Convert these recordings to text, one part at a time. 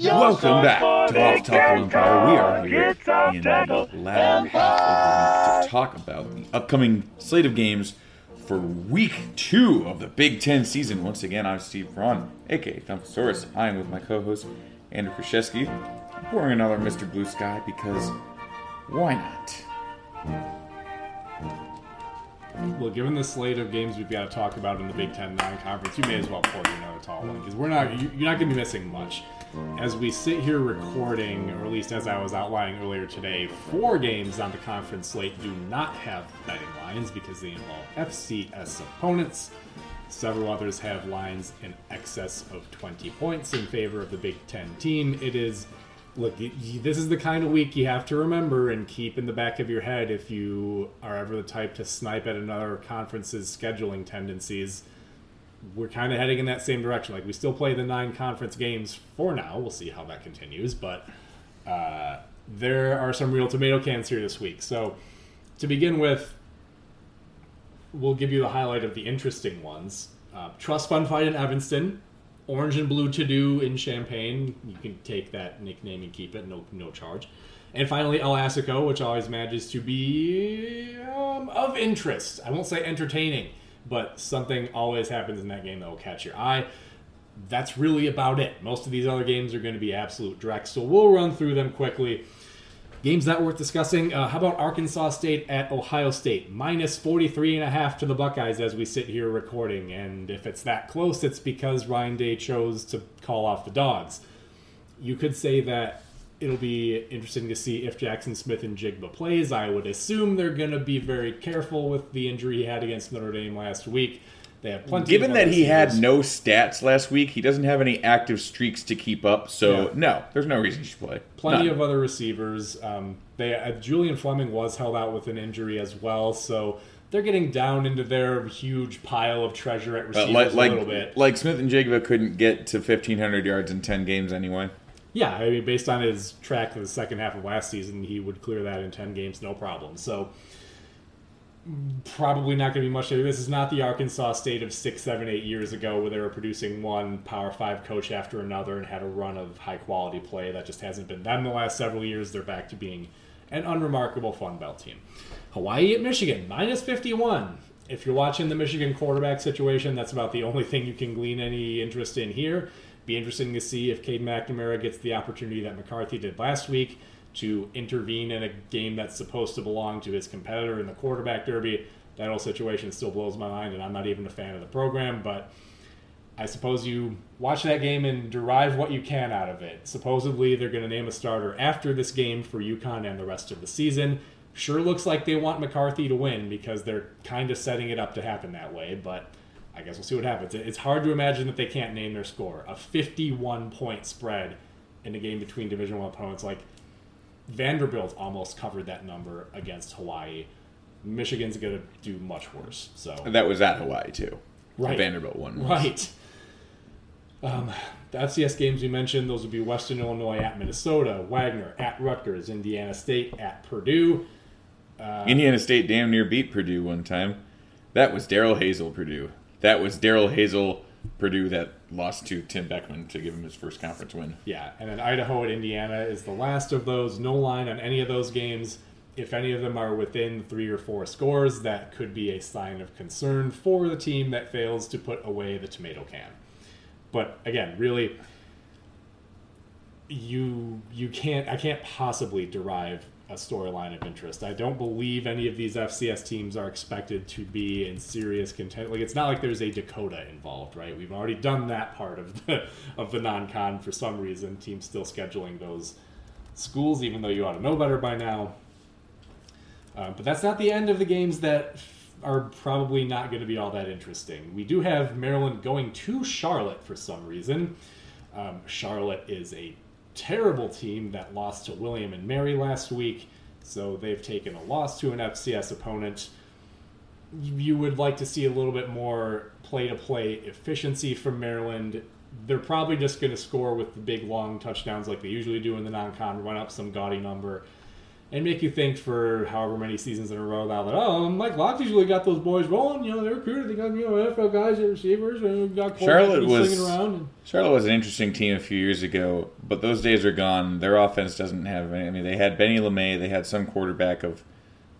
Welcome back to Off Tackle Empire. We are here in the latter half of the week to talk about the upcoming slate of games for week two of the Big Ten season. Once again, I'm Steve Braun, aka Thumpasaurus. I am with my co-host Andrew Krzyzewski. Pouring another Mr. Blue Sky because why not? Well, given the slate of games we've got to talk about in the Big Ten non-conference, you may as well pour you another tall one because we're not, you're not going to be missing much. As we sit here recording, or at least as I was outlining earlier today, four games on the conference slate do not have betting lines because they involve FCS opponents. Several others have lines in excess of 20 points in favor of the Big Ten team. It is look, this is the kind of week you have to remember and keep in the back of your head if you are ever the type to snipe at another conference's scheduling tendencies. We're kind of heading in that same direction. Like we still play the nine conference games for now. We'll see how that continues, but uh, there are some real tomato cans here this week. So to begin with, we'll give you the highlight of the interesting ones. Uh, Trust Fund Fight in Evanston, Orange and Blue To Do in Champaign. You can take that nickname and keep it, no no charge. And finally, El Assico, which always manages to be um, of interest. I won't say entertaining, but something always happens in that game that will catch your eye. That's really about it. Most of these other games are going to be absolute direct, so we'll run through them quickly. Games not worth discussing. Uh, how about Arkansas State at Ohio State? Minus 43 and a half to the Buckeyes as we sit here recording. And if it's that close, it's because Ryan Day chose to call off the dogs. You could say that it'll be interesting to see if Jaxon Smith-Njigba plays. I would assume they're going to be very careful with the injury he had against Notre Dame last week. They have plenty Given that he had no stats last week, he doesn't have any active streaks to keep up. So Yeah. no, there's no reason he should play. plenty None. of other receivers. Um, they uh, Julian Fleming was held out with an injury as well, so they're getting down into their huge pile of treasure at Uh, receivers like a like, bit. like Smith-Njigba couldn't get to 1500 yards in 10 games anyway. Yeah, I mean, based on his track for the second half of last season, he would clear that in ten games, no problem. So. Probably not going to be much. This is not the Arkansas State of six, seven, eight years ago, where they were producing one Power Five coach after another and had a run of high quality play. That just hasn't been them the last several years. They're back to being an unremarkable Sun Belt team. Hawaii at Michigan, minus 51. If you're watching the Michigan quarterback situation, that's about the only thing you can glean any interest in here. Be interesting to see if Cade McNamara gets the opportunity that McCarthy did last week to intervene in a game that's supposed to belong to his competitor in the quarterback derby. That whole situation still blows my mind, and I'm not even a fan of the program, but I suppose you watch that game and derive what you can out of it. Supposedly, they're going to name a starter after this game for UConn and the rest of the season. Sure looks like they want McCarthy to win because they're kind of setting it up to happen that way, but I guess we'll see what happens. It's hard to imagine that they can't name their score. A 51 point spread in a game between Division One opponents. Like Vanderbilt almost covered that number against Hawaii. Michigan's going to do much worse. So That was at Hawaii too. Right. Vanderbilt won. was. Right. Um, the FCS games we mentioned, those would be Western Illinois at Minnesota, Wagner at Rutgers, Indiana State at Purdue. Indiana State damn near beat Purdue one time. That was Darrell Hazell Purdue. That was Darrell Hazell Purdue that lost to Tim Beckman to give him his first conference win. Yeah, and then Idaho at Indiana is the last of those. No line on any of those games. If any of them are within three or four scores, that could be a sign of concern for the team that fails to put away the tomato can. But again, really, you you can't I can't possibly derive a storyline of interest. I don't believe any of these FCS teams are expected to be in serious content. Like it's not like there's a Dakota involved, right? We've already done that part of the of the non-con for some reason. Teams still scheduling those schools, even though you ought to know better by now. Uh, but that's not the end of the games that are probably not going to be all that interesting. We do have Maryland going to Charlotte for some reason. Um, Charlotte is a terrible team that lost to William and Mary last week, so they've taken a loss to an FCS opponent. You would like to see a little bit more play to play efficiency from Maryland. They're probably just going to score with the big long touchdowns like they usually do in the non con, run up some gaudy number and make you think for however many seasons in a row now that oh Mike Locke's usually got those boys rolling. You know they're recruited. They got you know NFL guys at receivers and got Charlotte was around. And, Charlotte was an interesting team a few years ago, but those days are gone. Their offense doesn't have. Any, I mean, they had Benny LeMay. They had some quarterback of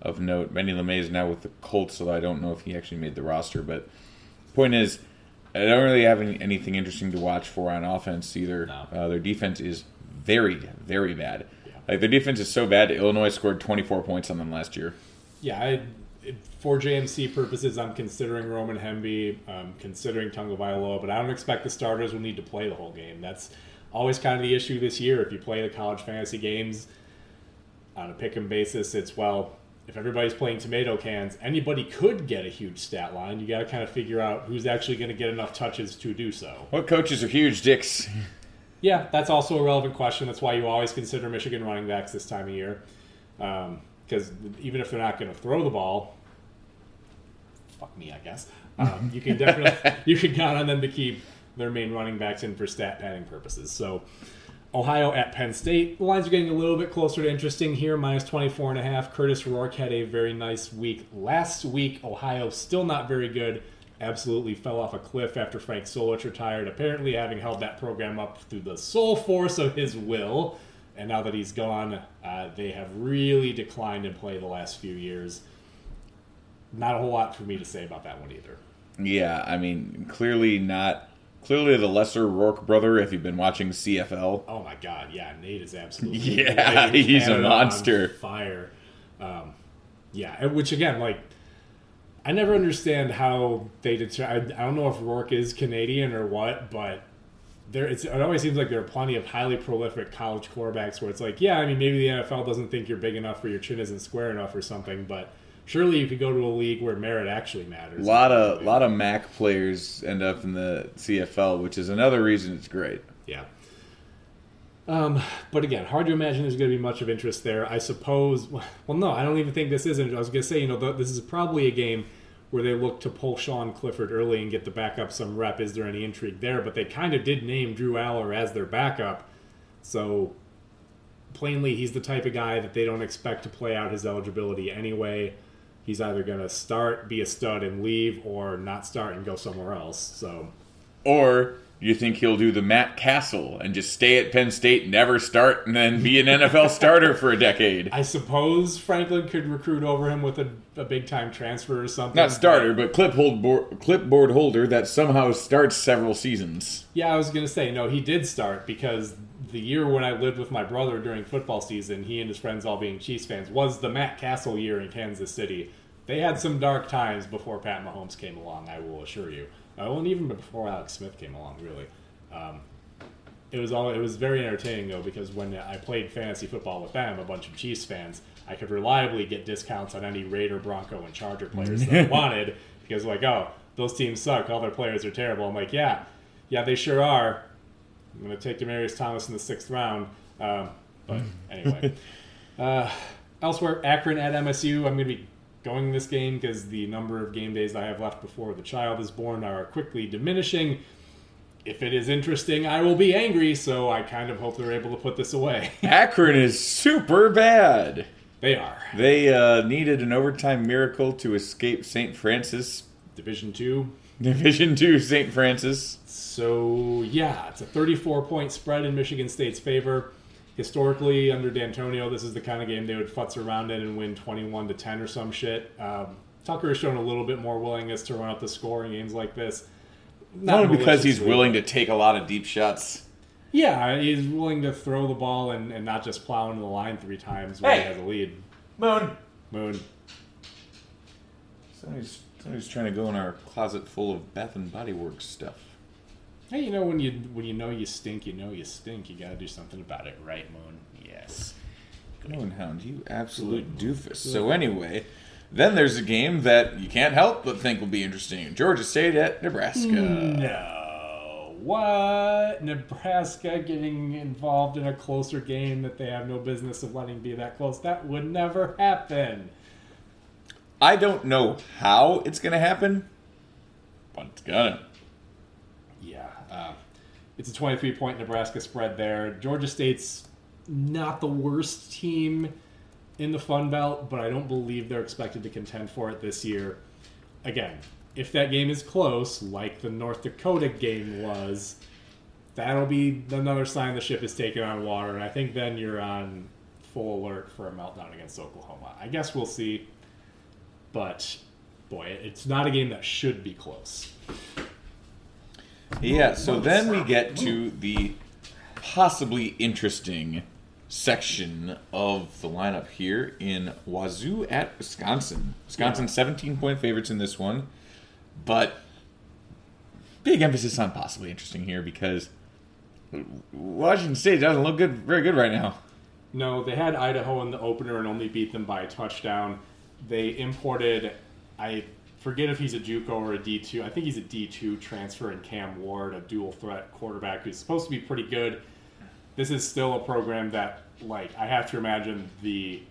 of note. Benny LeMay is now with the Colts, so I don't know if he actually made the roster. But point is, I don't really have any, anything interesting to watch for on offense either. No. Uh, their defense is very, very bad. Like their defense is so bad. Illinois scored 24 points on them last year. yeah, I, for JMC purposes, I'm considering Roman Hemby, um, considering Tagovailoa, but I don't expect the starters will need to play the whole game. That's always kind of the issue this year. If you play the college fantasy games on a pick 'em basis, it's well, if everybody's playing tomato cans, anybody could get a huge stat line. You got to kind of figure out who's actually going to get enough touches to do so. What coaches are huge dicks? Yeah, that's also a relevant question. That's why you always consider Michigan running backs this time of year. Because even if they're not going to throw the ball, fuck me, I guess. Um, you can definitely you can count on them to keep their main running backs in for stat padding purposes. So Ohio at Penn State. The lines are getting a little bit closer to interesting here, minus 24 and a half. Kurtis Rourke had a very nice week last week. Ohio still not very good. Absolutely fell off a cliff after Frank Solich retired, apparently having held that program up through the sole force of his will. And now that he's gone, uh, they have really declined in play the last few years. Not a whole lot for me to say about that one either. Yeah, I mean, clearly not. Clearly the lesser Rourke brother. If you've been watching CFL, Oh my god, yeah, Nate is absolutely Yeah, he's a monster. on fire. Um, yeah, which again, like, I never understand how they deter. I, I don't know if Rourke is Canadian or what, but there it's, it always seems like there are plenty of highly prolific college quarterbacks where it's like, yeah, I mean, maybe the NFL doesn't think you're big enough or your chin isn't square enough or something, but surely you could go to a league where merit actually matters. a lot of a lot of MAC players end up in the CFL, which is another reason it's great. Yeah. Um, but again, hard to imagine there's going to be much of interest there. I suppose. Well, no, I don't even think this isn't. I was going to say, you know, th- this is probably a game where they look to pull Sean Clifford early and get the backup some rep. Is there any intrigue there? But they kind of did name Drew Allar as their backup, so plainly he's the type of guy that they don't expect to play out his eligibility anyway. He's either going to start, be a stud, and leave, or not start and go somewhere else. So Or you think he'll do the Matt Cassel and just stay at Penn State, never start, and then be an NFL starter for a decade? I suppose Franklin could recruit over him with a, a big time transfer or something. Not starter, but clipboard board, clipboard holder that somehow starts several seasons. Yeah, I was gonna say no. He did start because the year when I lived with my brother during football season, he and his friends all being Chiefs fans, was the Matt Cassel year in Kansas City. They had some dark times before Pat Mahomes came along. I will assure you. Uh, well, and even before Alex Smith came along, really. Um, it was all. It was very entertaining though because when I played fantasy football with them, a bunch of Chiefs fans, I could reliably get discounts on any Raider, Bronco, and Charger players that I wanted because like, oh, those teams suck. All their players are terrible. I'm like, yeah, yeah, they sure are. I'm gonna take Demaryius Thomas in the sixth round. Um, but anyway, uh, elsewhere, Akron at MSU. I'm gonna be going this game because the number of game days I have left before the child is born are quickly diminishing if it is interesting, I will be angry, so I kind of hope they're able to put this away. Akron is super bad. they are. They uh, needed an overtime miracle to escape St. Francis, Division 2. Division Two St. Francis. So, yeah, it's a 34 point spread in Michigan State's favor. Historically, under D'Antonio, this is the kind of game they would futz around in and win 21 to 10 or some shit. Um, Tucker has shown a little bit more willingness to run up the score in games like this. Not only because he's willing to take a lot of deep shots. Yeah, he's willing to throw the ball and, and not just plow into the line three times when Hey. he has a lead. Moon. Moon. Somebody's, somebody's trying to go in our closet full of Bath and Body Works stuff. Hey, you know when you when you know you stink, you know you stink. You gotta do something about it, right, Moon? Yes. Moonhound, you absolute doofus. So anyway, then there's a game that you can't help but think will be interesting. Georgia State at Nebraska. No. what? Nebraska getting involved in a closer game that they have no business of letting be that close. That would never happen. I don't know how it's going to happen, but it's gonna. Uh, it's a 23 point Nebraska spread there. Georgia State's not the worst team in the Sun Belt, but I don't believe they're expected to contend for it this year. Again, if that game is close, like the North Dakota game was, that'll be another sign the ship is taking on water, and I think then you're on full alert for a meltdown against Oklahoma. I guess we'll see, but boy, it's not a game that should be close. Yeah, so then we get to the possibly interesting section of the lineup here in Wazoo at Wisconsin. Wisconsin 17 point favorites in this one, but big emphasis on possibly interesting here because Washington State doesn't look good, very good right now. No, they had Idaho in the opener and only beat them by a touchdown. They imported, I forget if he's a JUCO or a D2. I think he's a D2 transfer in Cam Ward, a dual threat quarterback who's supposed to be pretty good. This is still a program that, like, I have to imagine the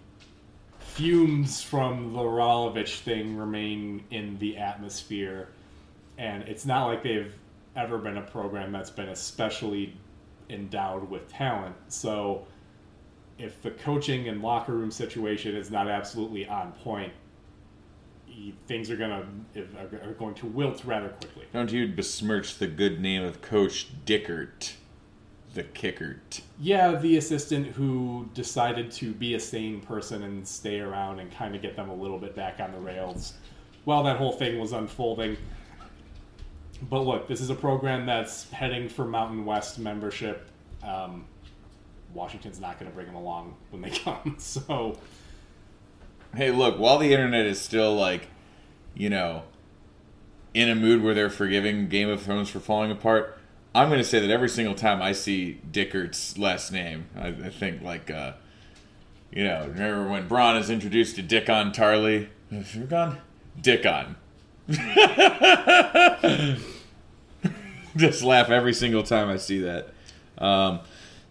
fumes from the Rolovich thing remain in the atmosphere. And it's not like they've ever been a program that's been especially endowed with talent. So if the coaching and locker room situation is not absolutely on point, things are gonna are going to wilt rather quickly. Don't you besmirch the good name of Coach Dickert, the kicker? Yeah, the assistant who decided to be a sane person and stay around and kind of get them a little bit back on the rails while that whole thing was unfolding. But look, this is a program that's heading for Mountain West membership. Um, Washington's not going to bring them along when they come. So, hey, look, while the internet is still like, you know, in a mood where they're forgiving Game of Thrones for falling apart, I'm going to say that every single time I see Dickert's last name, I, I think like, uh, you know, remember when Braun is introduced to Dickon Tarley? Dickon? Dickon. Just laugh every single time I see that. Um,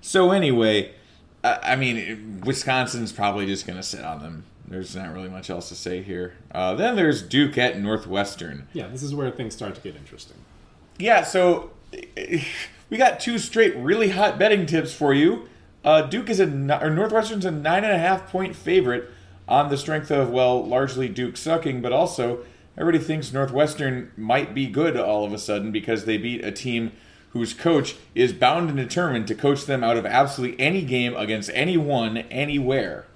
so anyway, I, I mean, Wisconsin's probably just going to sit on them. There's not really much else to say here. Uh, then there's Duke at Northwestern. Yeah, this is where things start to get interesting. Yeah, so we got two straight really hot betting tips for you. Uh, Duke is a or Northwestern's a nine and a half point favorite on the strength of well, largely Duke sucking, but also everybody thinks Northwestern might be good all of a sudden because they beat a team whose coach is bound and determined to coach them out of absolutely any game against anyone, anywhere.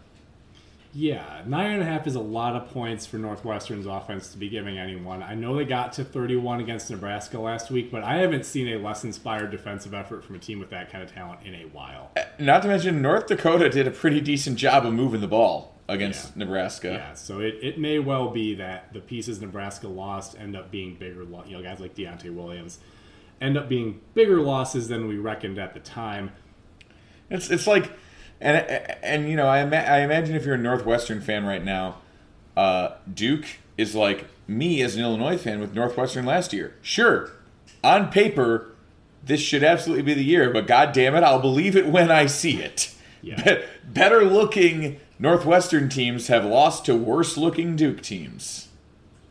Yeah, nine and a half is a lot of points for Northwestern's offense to be giving anyone. I know they got to 31 against Nebraska last week, but I haven't seen a less inspired defensive effort from a team with that kind of talent in a while. Uh, not to mention, North Dakota did a pretty decent job of moving the ball against yeah. Nebraska. Yeah, so it, it may well be that the pieces Nebraska lost end up being bigger, you know, guys like Deontai Williams end up being bigger losses than we reckoned at the time. It's it's like, and and you know, I ima- I imagine if you're a Northwestern fan right now, uh, Duke is like me as an Illinois fan with Northwestern last year. Sure, on paper, this should absolutely be the year, but god damn it, I'll believe it when I see it. Yeah. Be- better looking Northwestern teams have lost to worse looking Duke teams.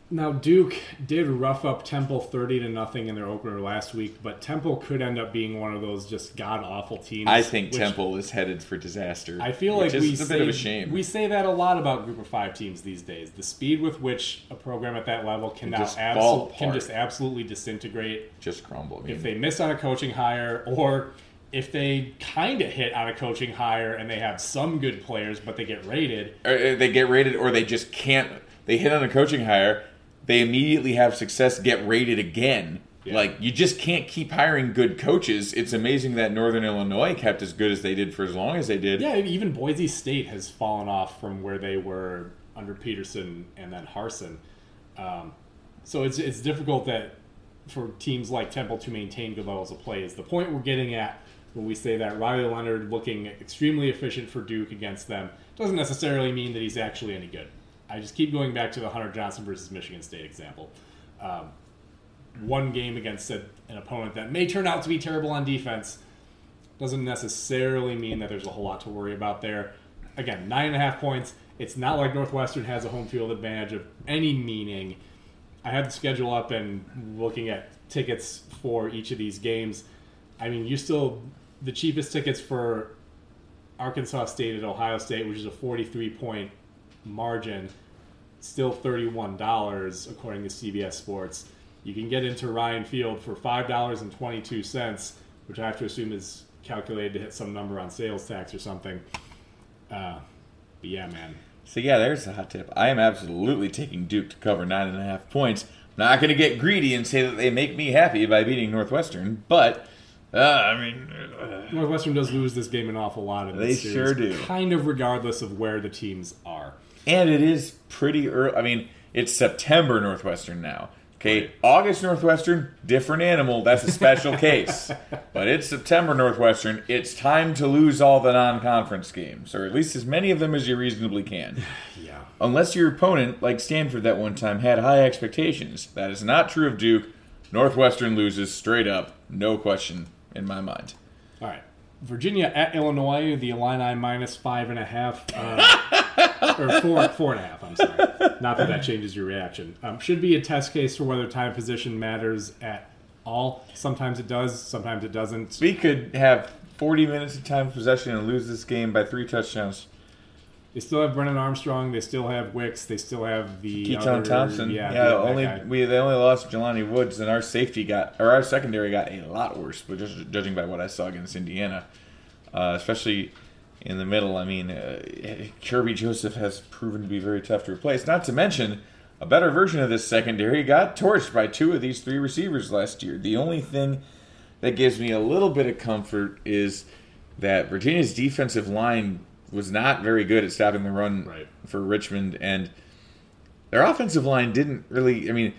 Now Duke did rough up Temple thirty to nothing in their opener last week, but Temple could end up being one of those just god awful teams. I think Temple is headed for disaster. I feel like we say, a shame. We say that a lot about Group of Five teams these days. The speed with which a program at that level can now absolutely can just absolutely disintegrate, just crumble. I mean, if they miss on a coaching hire or if they kind of hit on a coaching hire and they have some good players, but they get rated, or uh, they get rated, or they just can't. They hit on a coaching hire they immediately have success, get rated again. Yeah. Like you just can't keep hiring good coaches. It's amazing that Northern Illinois kept as good as they did for as long as they did. Yeah, even Boise State has fallen off from where they were under Petersen and then Harsin. Um, so it's it's difficult that for teams like Temple to maintain good levels of play. Is the point we're getting at when we say that Riley Leonard looking extremely efficient for Duke against them doesn't necessarily mean that he's actually any good. I just keep going back to the Hunter Johnson versus Michigan State example. Um, one game against a, an opponent that may turn out to be terrible on defense doesn't necessarily mean that there's a whole lot to worry about there. Again, nine and a half points. It's not like Northwestern has a home field advantage of any meaning. I had the schedule up and looking at tickets for each of these games. I mean, you still the cheapest tickets for Arkansas State at Ohio State, which is a 43 point margin, still $31 according to CBS Sports. You can get into Ryan Field for $5.22, which I have to assume is calculated to hit some number on sales tax or something. Uh, but yeah, man. So yeah, there's a hot tip. I am absolutely taking Duke to cover nine and a half points. I'm not going to get greedy and say that they make me happy by beating Northwestern, but uh, I mean, uh, Northwestern does lose this game an awful lot. In They this series, sure do. Kind of regardless of where the teams are. And it is pretty early. I mean, it's September Northwestern now. Okay, Right. August Northwestern, different animal. That's a special case. But it's September Northwestern. It's time to lose all the non-conference games, or at least as many of them as you reasonably can. Yeah. Unless your opponent, like Stanford that one time, had high expectations. That is not true of Duke. Northwestern loses straight up, no question in my mind. All right. Virginia at Illinois, the Illini minus five and a half, uh, or four, four and a half. I'm sorry. Not that that changes your reaction. Um, should be a test case for whether time position matters at all. Sometimes it does. Sometimes it doesn't. We could have 40 minutes of time possession and lose this game by three touchdowns. They still have Brennan Armstrong. They still have Wicks. They still have the Keaton other- Thompson. Yeah, Yeah, that only guy. we they only lost Jelani Woods, and our safety got or our secondary got a lot worse. But just judging by what I saw against Indiana, uh, especially in the middle, I mean, uh, Kerby Joseph has proven to be very tough to replace. Not to mention, a better version of this secondary got torched by two of these three receivers last year. The only thing that gives me a little bit of comfort is that Virginia's defensive line was not very good at stopping the run Right. for Richmond, and their offensive line didn't really. I mean,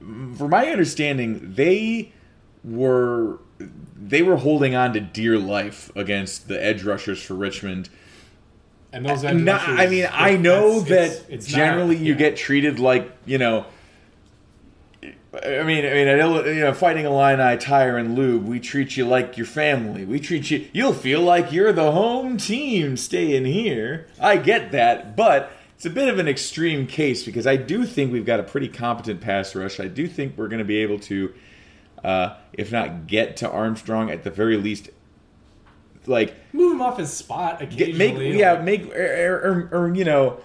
from my understanding, they were they were holding on to dear life against the edge rushers for Richmond. and those. edge Not- rushers, I mean, I know that it's- it's not- generally you get treated like you know. I mean, I mean, at Ill- you know, fighting Illini Tire and Lube, we treat you like your family. We treat you. You'll feel like you're the home team staying here. I get that, but it's a bit of an extreme case because I do think we've got a pretty competent pass rush. I do think we're going to be able to, uh, if not get to Armstrong, at the very least, like move him off his spot Get, occasionally. make yeah make or, or, or you know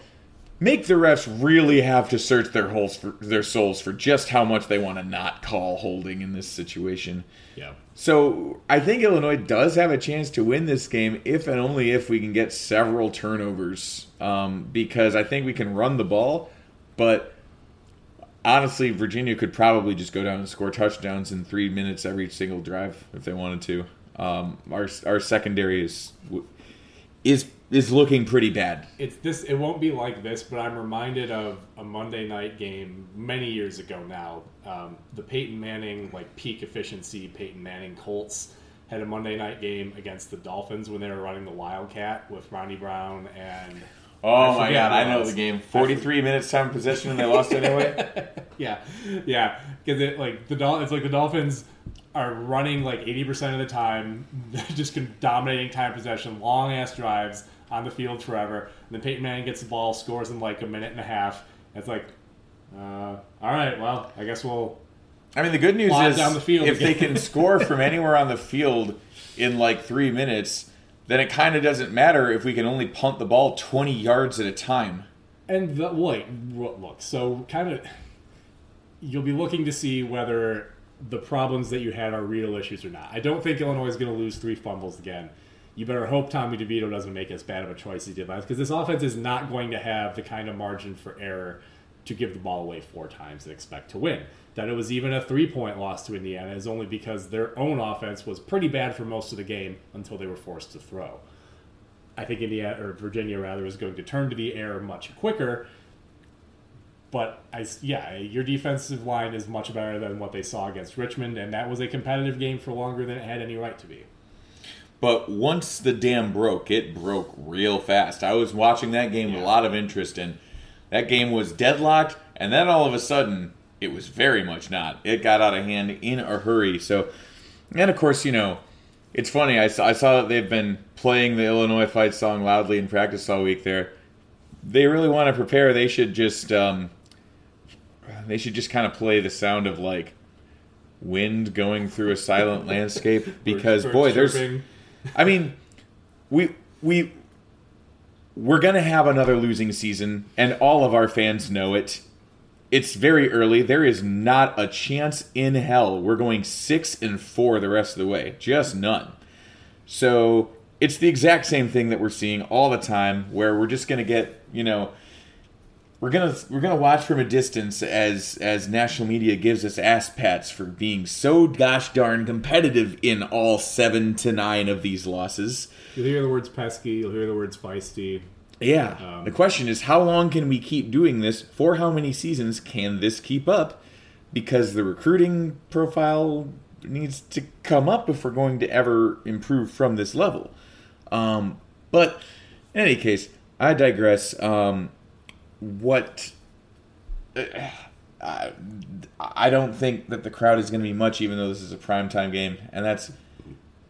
make the refs really have to search their holes for their souls for just how much they want to not call holding in this situation. yeah. So I think Illinois does have a chance to win this game if and only if we can get several turnovers. Um, because I think we can run the ball, but honestly, Virginia could probably just go down and score touchdowns in three minutes every single drive if they wanted to. Um, our our secondary is is is looking pretty bad. it's this it won't be like this but i'm reminded of a monday night game many years ago now um, the peyton manning like peak efficiency peyton manning colts had a monday night game against the dolphins when they were running the wildcat with ronnie brown and Oh my god, I know the game. Forty three minutes time possession and they lost anyway. yeah yeah because it like the Dol- it's like the dolphins are running like 80% of the time just dominating time possession long ass drives on the field forever and then peyton manning gets the ball scores in like a minute and a half it's like uh, all right well i guess we'll I mean, the good news is the if they can score from anywhere on the field in like three minutes, then it kind of doesn't matter if we can only punt the ball 20 yards at a time. And the wait, look. So kind of, you'll be looking to see whether the problems that you had are real issues or not. I don't think Illinois is going to lose three fumbles again. You better hope Tommy DeVito doesn't make as bad of a choice as he did last, because this offense is not going to have the kind of margin for error to give the ball away four times and expect to win. That it was even a three-point loss to Indiana is only because their own offense was pretty bad for most of the game until they were forced to throw. I think Indiana or Virginia rather is going to turn to the air much quicker. But I, yeah, your defensive line is much better than what they saw against Richmond, and that was a competitive game for longer than it had any right to be. But once the dam broke, it broke real fast. I was watching that game with a lot of interest, and that game was deadlocked. And then all of a sudden, it was very much not. It got out of hand in a hurry. So, and of course, you know, it's funny. I saw, I saw that they've been playing the Illinois fight song loudly in practice all week. There, they really want to prepare. They should just, um, they should just kind of play the sound of like wind going through a silent landscape because boy, there's. I mean, we we we're gonna have another losing season, and all of our fans know it. It's very early. There is not a chance in hell we're going six and four the rest of the way. Just none. So it's the exact same thing that we're seeing all the time, where we're just gonna get you know we're gonna we're gonna watch from a distance as as national media gives us ass pats for being so gosh darn competitive in all seven to nine of these losses. You'll hear the words pesky. You'll hear the words feisty. Yeah. Um, the question is, how long can we keep doing this? For how many seasons can this keep up? Because the recruiting profile needs to come up if we're going to ever improve from this level. Um, but in any case, I digress. Um, what uh, I, I don't think that the crowd is going to be much, even though this is a primetime game, and that's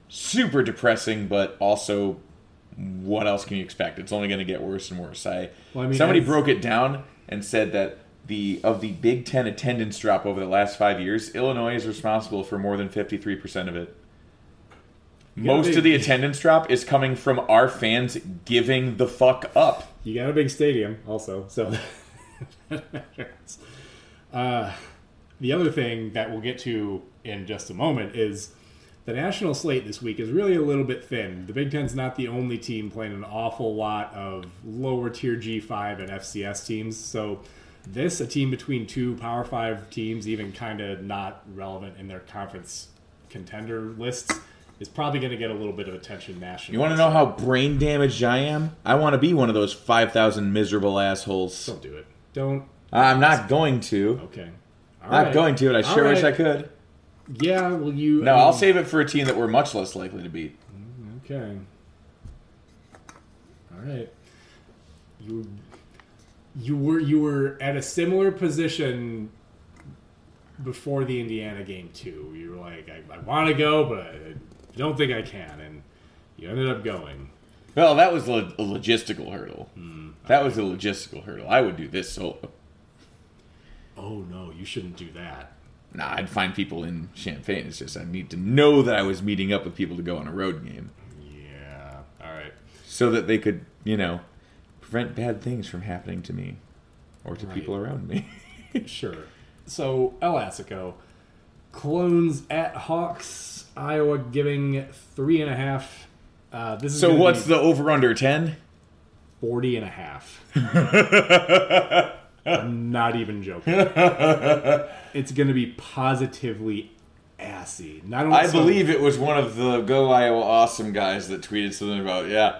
super depressing. But also, what else can you expect? It's only going to get worse and worse. I, Well, I mean, somebody broke it down and said that the of the Big Ten attendance drop over the last five years, Illinois is responsible for more than fifty three percent of it. Most big- of the attendance drop is coming from our fans giving the fuck up. You got a big stadium, also. So, uh, the other thing that we'll get to in just a moment is the national slate this week is really a little bit thin. The Big Ten's not the only team playing an awful lot of lower tier G5 and FCS teams. So, this, a team between two Power 5 teams, even kind of not relevant in their conference contender lists, is probably going to get a little bit of attention nationally. You want to know how brain damaged I am? I want to be one of those 5,000 miserable assholes. Don't do it. Don't. I'm not going to. Okay. All Not right. going to, and I sure wish I could. Yeah, well, you. No, I'll save it for a team that we're much less likely to beat. Okay. All right. You. You were you were at a similar position before the Indiana game too. You were like, I, I want to go, but don't think I can, and you ended up going. Well, that was a, a logistical hurdle. Hmm. That was a logistical hurdle. I would do this solo. Oh no, you shouldn't do that. Nah, I'd find people in Champaign. It's just I need to know that I was meeting up with people to go on a road game Yeah. All right. so that they could, you know, prevent bad things from happening to me or to Right. people around me. Sure. So El Assico, clones at Hawks, Iowa giving three and a half. Uh, this is so what's the over under 10? 40 and a half. I'm not even joking. it's going to be positively assy. Not only I so- believe it was one of the Go Iowa Awesome guys that tweeted something about, yeah,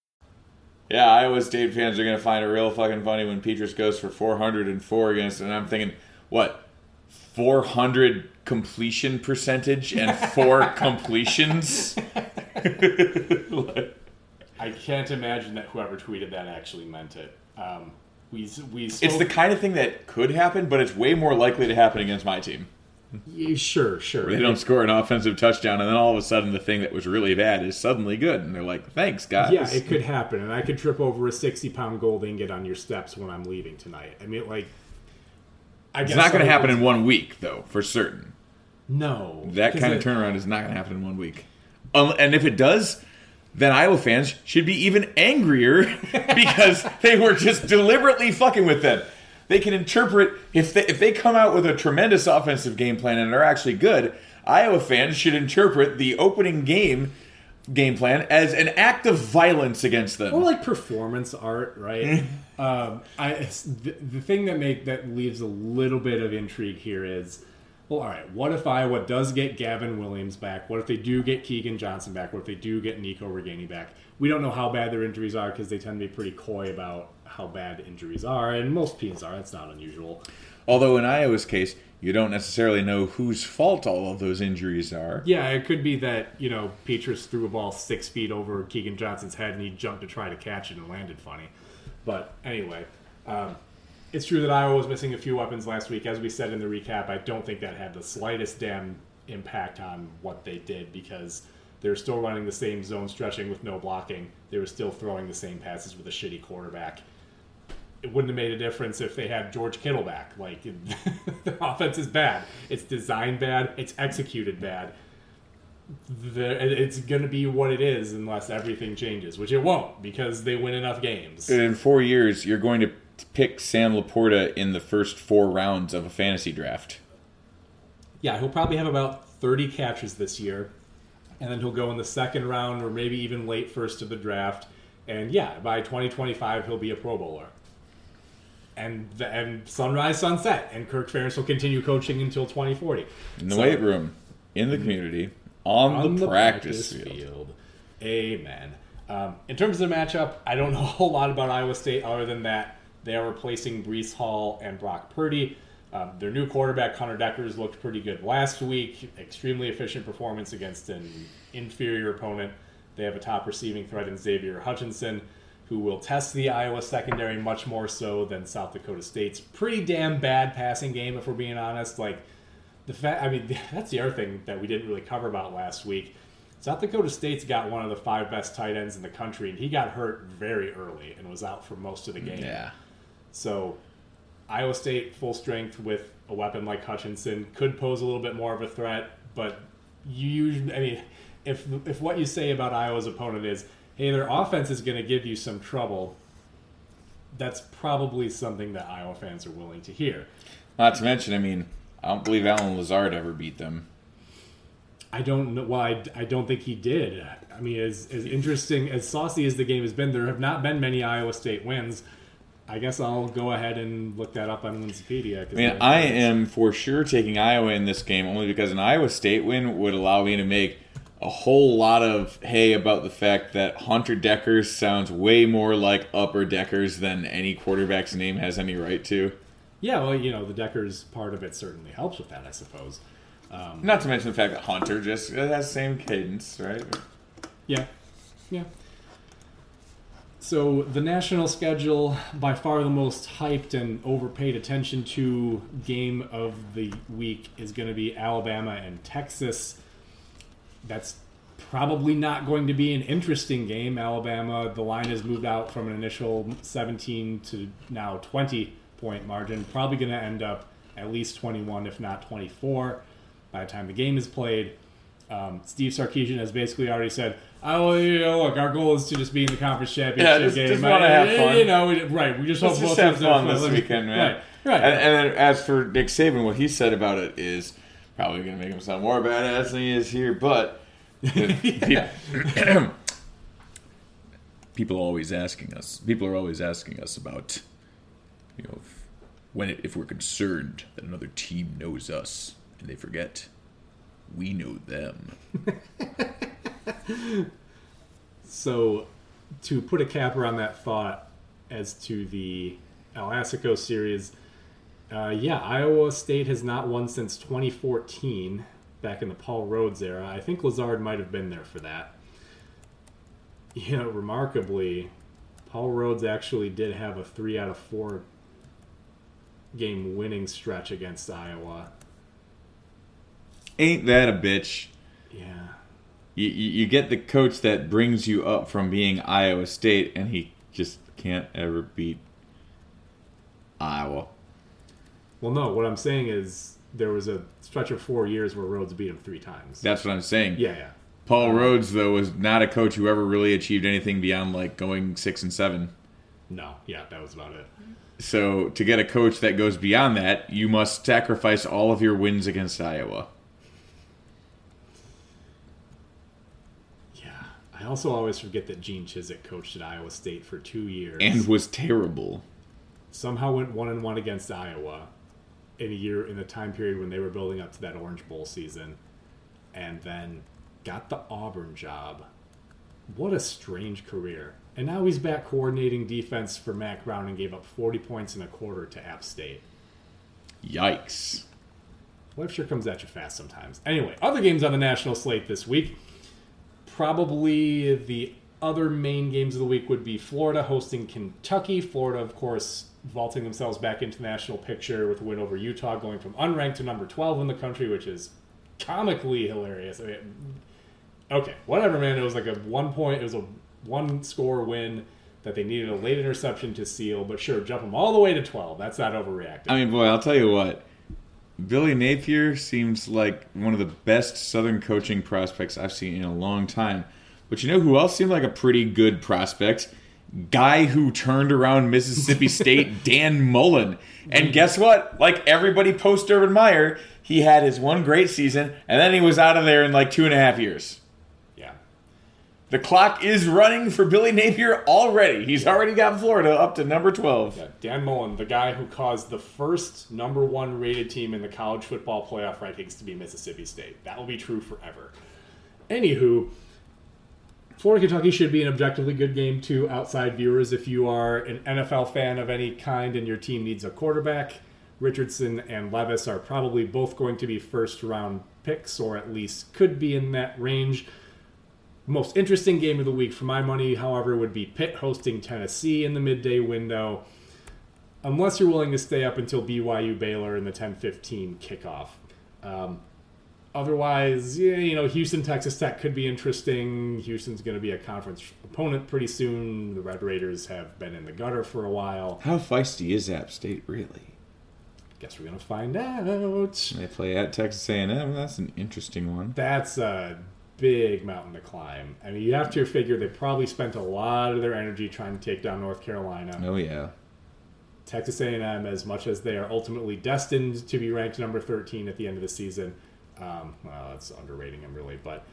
Yeah, Iowa State fans are going to find it real fucking funny when Petras goes for 404 against, and I'm thinking, what, 400 completion percentage and four completions? I can't imagine that whoever tweeted that actually meant it. Um, we we It's the kind of thing that could happen, but it's way more likely to happen against my team. Yeah, sure sure. They don't score an offensive touchdown, and then all of a sudden the thing that was really bad is suddenly good, and they're like, thanks, guys. Yeah, it could happen, and I could trip over a sixty-pound gold ingot on your steps when I'm leaving tonight. I mean, like, I It's not going to happen in one week, though, for certain. No, that kind of turnaround is not going to happen in one week. Um, and if it does, then Iowa fans should be even angrier because they were just deliberately fucking with them. They can interpret if they if they come out with a tremendous offensive game plan and are actually good. Iowa fans should interpret the opening game game plan as an act of violence against them. Or like performance art, right? um, I the, the thing that make that leaves a little bit of intrigue here is, well, all right, what if Iowa does get Gavin Williams back? What if they do get Keegan Johnson back? What if they do get Nico Ragaini back? We don't know how bad their injuries are because they tend to be pretty coy about how bad injuries are, and most teams are. That's not unusual. Although in Iowa's case, you don't necessarily know whose fault all of those injuries are. Yeah, it could be that, you know, Petras threw a ball six feet over Keegan Johnson's head and he jumped to try to catch it and landed funny. But anyway, um, it's true that Iowa was missing a few weapons last week. As we said in the recap, I don't think that had the slightest damn impact on what they did because they were still running the same zone stretching with no blocking. They were still throwing the same passes with a shitty quarterback it wouldn't have made a difference if they had George Kittle back. Like the offense is bad. It's designed bad. It's executed bad. The, it's going to be what it is unless everything changes, which it won't because they win enough games. In four years, you're going to pick Sam Laporta in the first four rounds of a fantasy draft. Yeah, he'll probably have about 30 catches this year, and then he'll go in the second round or maybe even late first of the draft. And yeah, by 2025, he'll be a Pro Bowler and and sunrise, sunset, and Kirk Ferentz will continue coaching until 2040 in the so, weight room, in the community, on, on the, the, practice, practice field. field. Amen. Um, in terms of the matchup, I don't know a whole lot about Iowa State other than that they are replacing Breece Hall and Brock Purdy. Um, their new quarterback, Hunter Dekkers looked pretty good last week. Extremely efficient performance against an inferior opponent. They have a top receiving threat in Xavier Hutchinson who will test the Iowa secondary much more so than South Dakota State's pretty damn bad passing game, if we're being honest. Like the fact, I mean, that's the other thing that we didn't really cover about last week. South Dakota State's got one of the five best tight ends in the country, and he got hurt very early and was out for most of the game. Yeah. So Iowa State full strength with a weapon like Hutchinson could pose a little bit more of a threat, but you usually, I mean, if if what you say about Iowa's opponent is hey, their offense is going to give you some trouble, that's probably something that Iowa fans are willing to hear. Not to mention, I mean, I don't believe Allen Lazard ever beat them. I don't know why. I, I don't think he did. I mean, as as interesting as saucy as the game has been, there have not been many Iowa State wins. I guess I'll go ahead and look that up on Wikipedia. I mean, I am for sure taking Iowa in this game only because an Iowa State win would allow me to make a whole lot of hay about the fact that Hunter Dekkers sounds way more like Upper Deckers than any quarterback's name has any right to. Yeah, well, you know, the Deckers part of it certainly helps with that, I suppose. Um, Not to mention the fact that Hunter just has the same cadence, right? Yeah, yeah. So the national schedule, by far the most hyped and overpaid attention to game of the week, is going to be Alabama and Texas that's probably not going to be an interesting game. Alabama, the line has moved out from an initial 17 to now 20 point margin. Probably going to end up at least 21, if not 24, by the time the game is played. Um, Steve Sarkisian has basically already said, "Oh, you know, look, our goal is to just be in the conference championship yeah, just, game. Just want to have fun. You know, we, right? We just Let's hope just have fun this weekend, man. Right, right. And, and then as for Nick Saban, what he said about it is probably going to make him sound more badass than he is here, but people, people are always asking us. People are always asking us about, you know, if, when it, if we're concerned that another team knows us, and they forget we know them. so, to put a capper on that thought as to the El Assico series, uh, yeah, Iowa State has not won since 2014 back in the Paul Rhoads era. I think Lazard might have been there for that. You know, remarkably, Paul Rhoads actually did have a three out of four game winning stretch against Iowa. Ain't that a bitch? Yeah. You, you, you get the coach that brings you up from being Iowa State, and he just can't ever beat Iowa. Well, no, what I'm saying is there was a stretch of four years where Rhoads beat him three times. That's what I'm saying. Yeah, yeah. Paul Rhoads though was not a coach who ever really achieved anything beyond like going six and seven. No, yeah, that was about it. So to get a coach that goes beyond that, you must sacrifice all of your wins against Iowa. Yeah. I also always forget that Gene Chizik coached at Iowa State for two years And was terrible. somehow went one and one against Iowa in a year in the time period when they were building up to that Orange Bowl season, and then got the Auburn job. What a strange career! And now he's back coordinating defense for Mack Brown and gave up 40 points in a quarter to App State. Yikes. Life sure comes at you fast sometimes. Anyway, other games on the national slate this week. Probably the other main games of the week would be Florida hosting Kentucky. Florida, of course, vaulting themselves back into the national picture with a win over Utah, going from unranked to number 12 in the country, which is comically hilarious. I mean, okay, whatever, man. It was like a one point, it was a one score win that they needed a late interception to seal, but sure, jump them all the way to 12. That's not overreacting. I mean, boy, I'll tell you what. Billy Napier seems like one of the best Southern coaching prospects I've seen in a long time. But you know who else seemed like a pretty good prospect? Guy who turned around Mississippi State, Dan Mullen. And guess what? Like everybody post Urban Meyer, he had his one great season, and then he was out of there in like two and a half years. yeah. The clock is running for Billy Napier already. He's already got Florida up to number 12. Yeah, Dan Mullen, the guy who caused the first number one rated team in the college football playoff rankings to be Mississippi State. That will be true forever. Anywho, Florida Kentucky should be an objectively good game to outside viewers if you are an NFL fan of any kind and your team needs a quarterback. Richardson and Levis are probably both going to be first round picks, or at least could be in that range. Most interesting game of the week for my money, however, would be Pitt hosting Tennessee in the midday window, unless you're willing to stay up until BYU Baylor in the 10:15 kickoff. Um, otherwise, yeah, you know, Houston Texas Tech could be interesting. Houston's going to be a conference opponent pretty soon. The Red Raiders have been in the gutter for a while. How feisty is App State really? Guess we're going to find out. They play at Texas A&M. That's an interesting one. That's a big mountain to climb. I mean, you have to figure they probably spent a lot of their energy trying to take down North Carolina. Oh yeah. Texas A&M, as much as they are ultimately destined to be ranked number 13 at the end of the season, um, well, that's underrating them really, but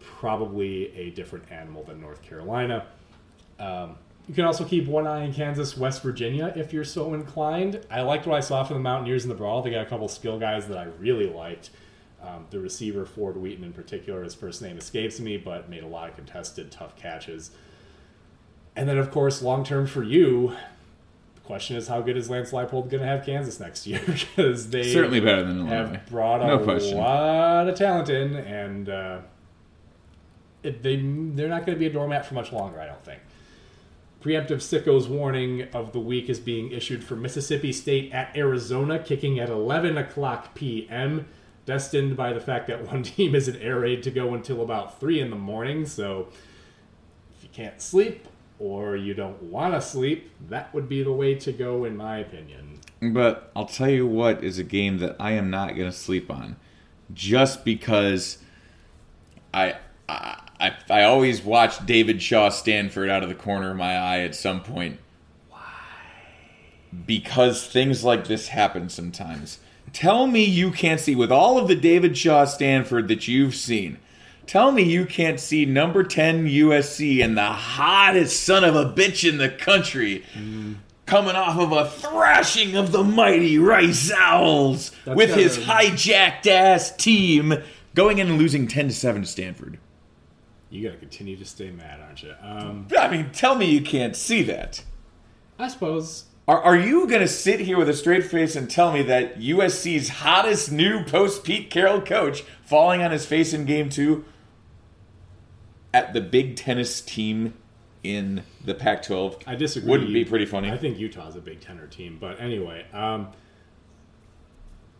probably a different animal than North Carolina. Um, you can also keep one eye on Kansas, West Virginia if you're so inclined. I liked what I saw from the Mountaineers in the brawl. They got a couple skill guys that I really liked. Um, the receiver Ford Wheaton in particular, his first name escapes me, but made a lot of contested, tough catches. And then, of course, long term for you, question is how good is Lance Leipold going to have Kansas next year? Because they Certainly better than Illinois. have brought a No question. lot of talent in, and uh, it, they they're not going to be a doormat for much longer. I don't think. Preemptive sickos warning of the week is being issued for Mississippi State at Arizona, kicking at 11 o'clock p.m. Destined by the fact that one team is an air raid to go until about 3 in the morning. So if you can't sleep or you don't want to sleep, that would be the way to go, in my opinion. But I'll tell you what is a game that I am not going to sleep on, just because I, I I always watch David Shaw Stanford out of the corner of my eye at some point. Why? Because things like this happen sometimes. Tell me you can't see with all of the David Shaw Stanford that you've seen. Tell me you can't see number 10 USC and the hottest son of a bitch in the country coming off of a thrashing of the mighty Rice Owls That's with his gotta- hijacked ass team going in and losing 10 to 7 to Stanford. You got to continue to stay mad, aren't you? Um, I mean, tell me you can't see that. I suppose Are, are you going to sit here with a straight face and tell me that USC's hottest new post Pete Carroll coach falling on his face in game two at the big tennis team in the Pac 12 I disagree. wouldn't be pretty funny? I think Utah's a Big Tenor team, but anyway, um,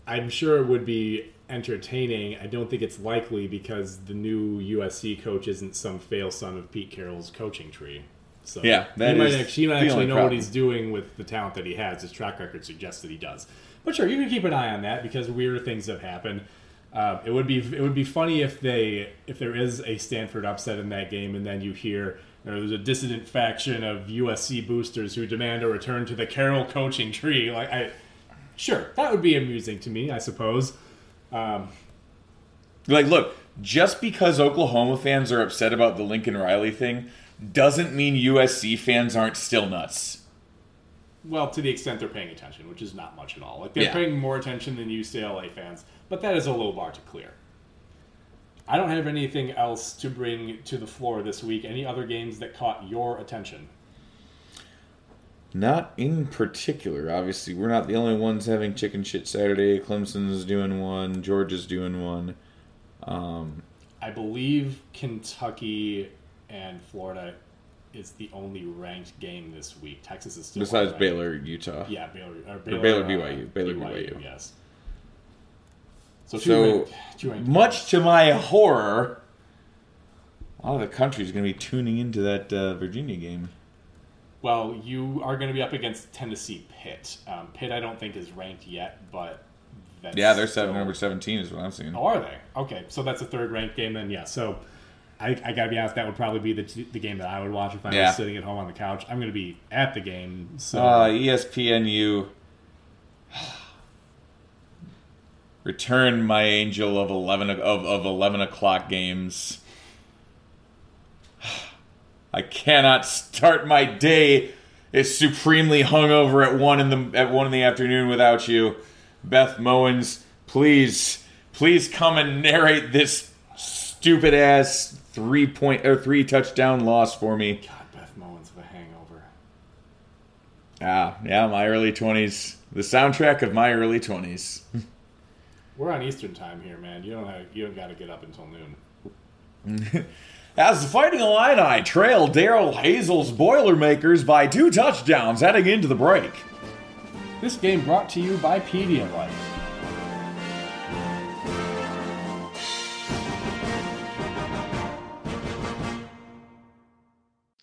I'm sure it would be entertaining. I don't think it's likely because the new USC coach isn't some fail son of Pete Carroll's coaching tree. So Yeah, that he might is actually, he might actually know what he's doing with the talent that he has. His track record suggests that he does. But sure, you can keep an eye on that because weirder things have happened. Uh, it would be it would be funny if they if there is a Stanford upset in that game and then you hear you know, there's a dissident faction of USC boosters who demand a return to the Carroll coaching tree. Like I, sure, that would be amusing to me, I suppose. Um, Like, look, just because Oklahoma fans are upset about the Lincoln Riley thing doesn't mean USC fans aren't still nuts. Well, to the extent they're paying attention, which is not much at all. Like they're Yeah. paying more attention than UCLA fans, but that is a low bar to clear. I don't have anything else to bring to the floor this week. Any other games that caught your attention? Not in particular. Obviously, we're not the only ones having chicken shit Saturday. Clemson's doing one. Georgia's doing one. Um, I believe Kentucky and Florida is the only ranked game this week. Texas is still besides. Baylor, Utah. Yeah, Baylor. Or Baylor, Baylor, uh, BYU. Baylor, BYU. Yes. So, So, ranked, ranked much to my horror, a lot of the country's going to be tuning into that uh, Virginia game. Well, you are going to be up against Tennessee Pitt. Um, Pitt, I don't think is ranked yet, but that's Yeah, they're seven, still- number 17 is what I'm seeing. Oh, are they? Okay, so that's a third ranked game then. Yeah. So I, I gotta be honest, that would probably be the the game that I would watch if I Yeah. was sitting at home on the couch. I'm gonna be at the game. So Uh, ESPNU. Return my angel of eleven of, of eleven o'clock games. I cannot start my day as supremely hungover at one in the at one in the afternoon without you, Beth Mowins. Please, please come and narrate this stupid ass three point or three touchdown loss for me. God, Beth Mowins of a hangover. Ah, yeah, my early 20s. The soundtrack of my early 20s. We're on Eastern time here, man. You don't have, you don't got to get up until noon. As the Fighting Illini trail Darrell Hazell's Boilermakers by two touchdowns heading into the break. This game brought to you by Pedialyte.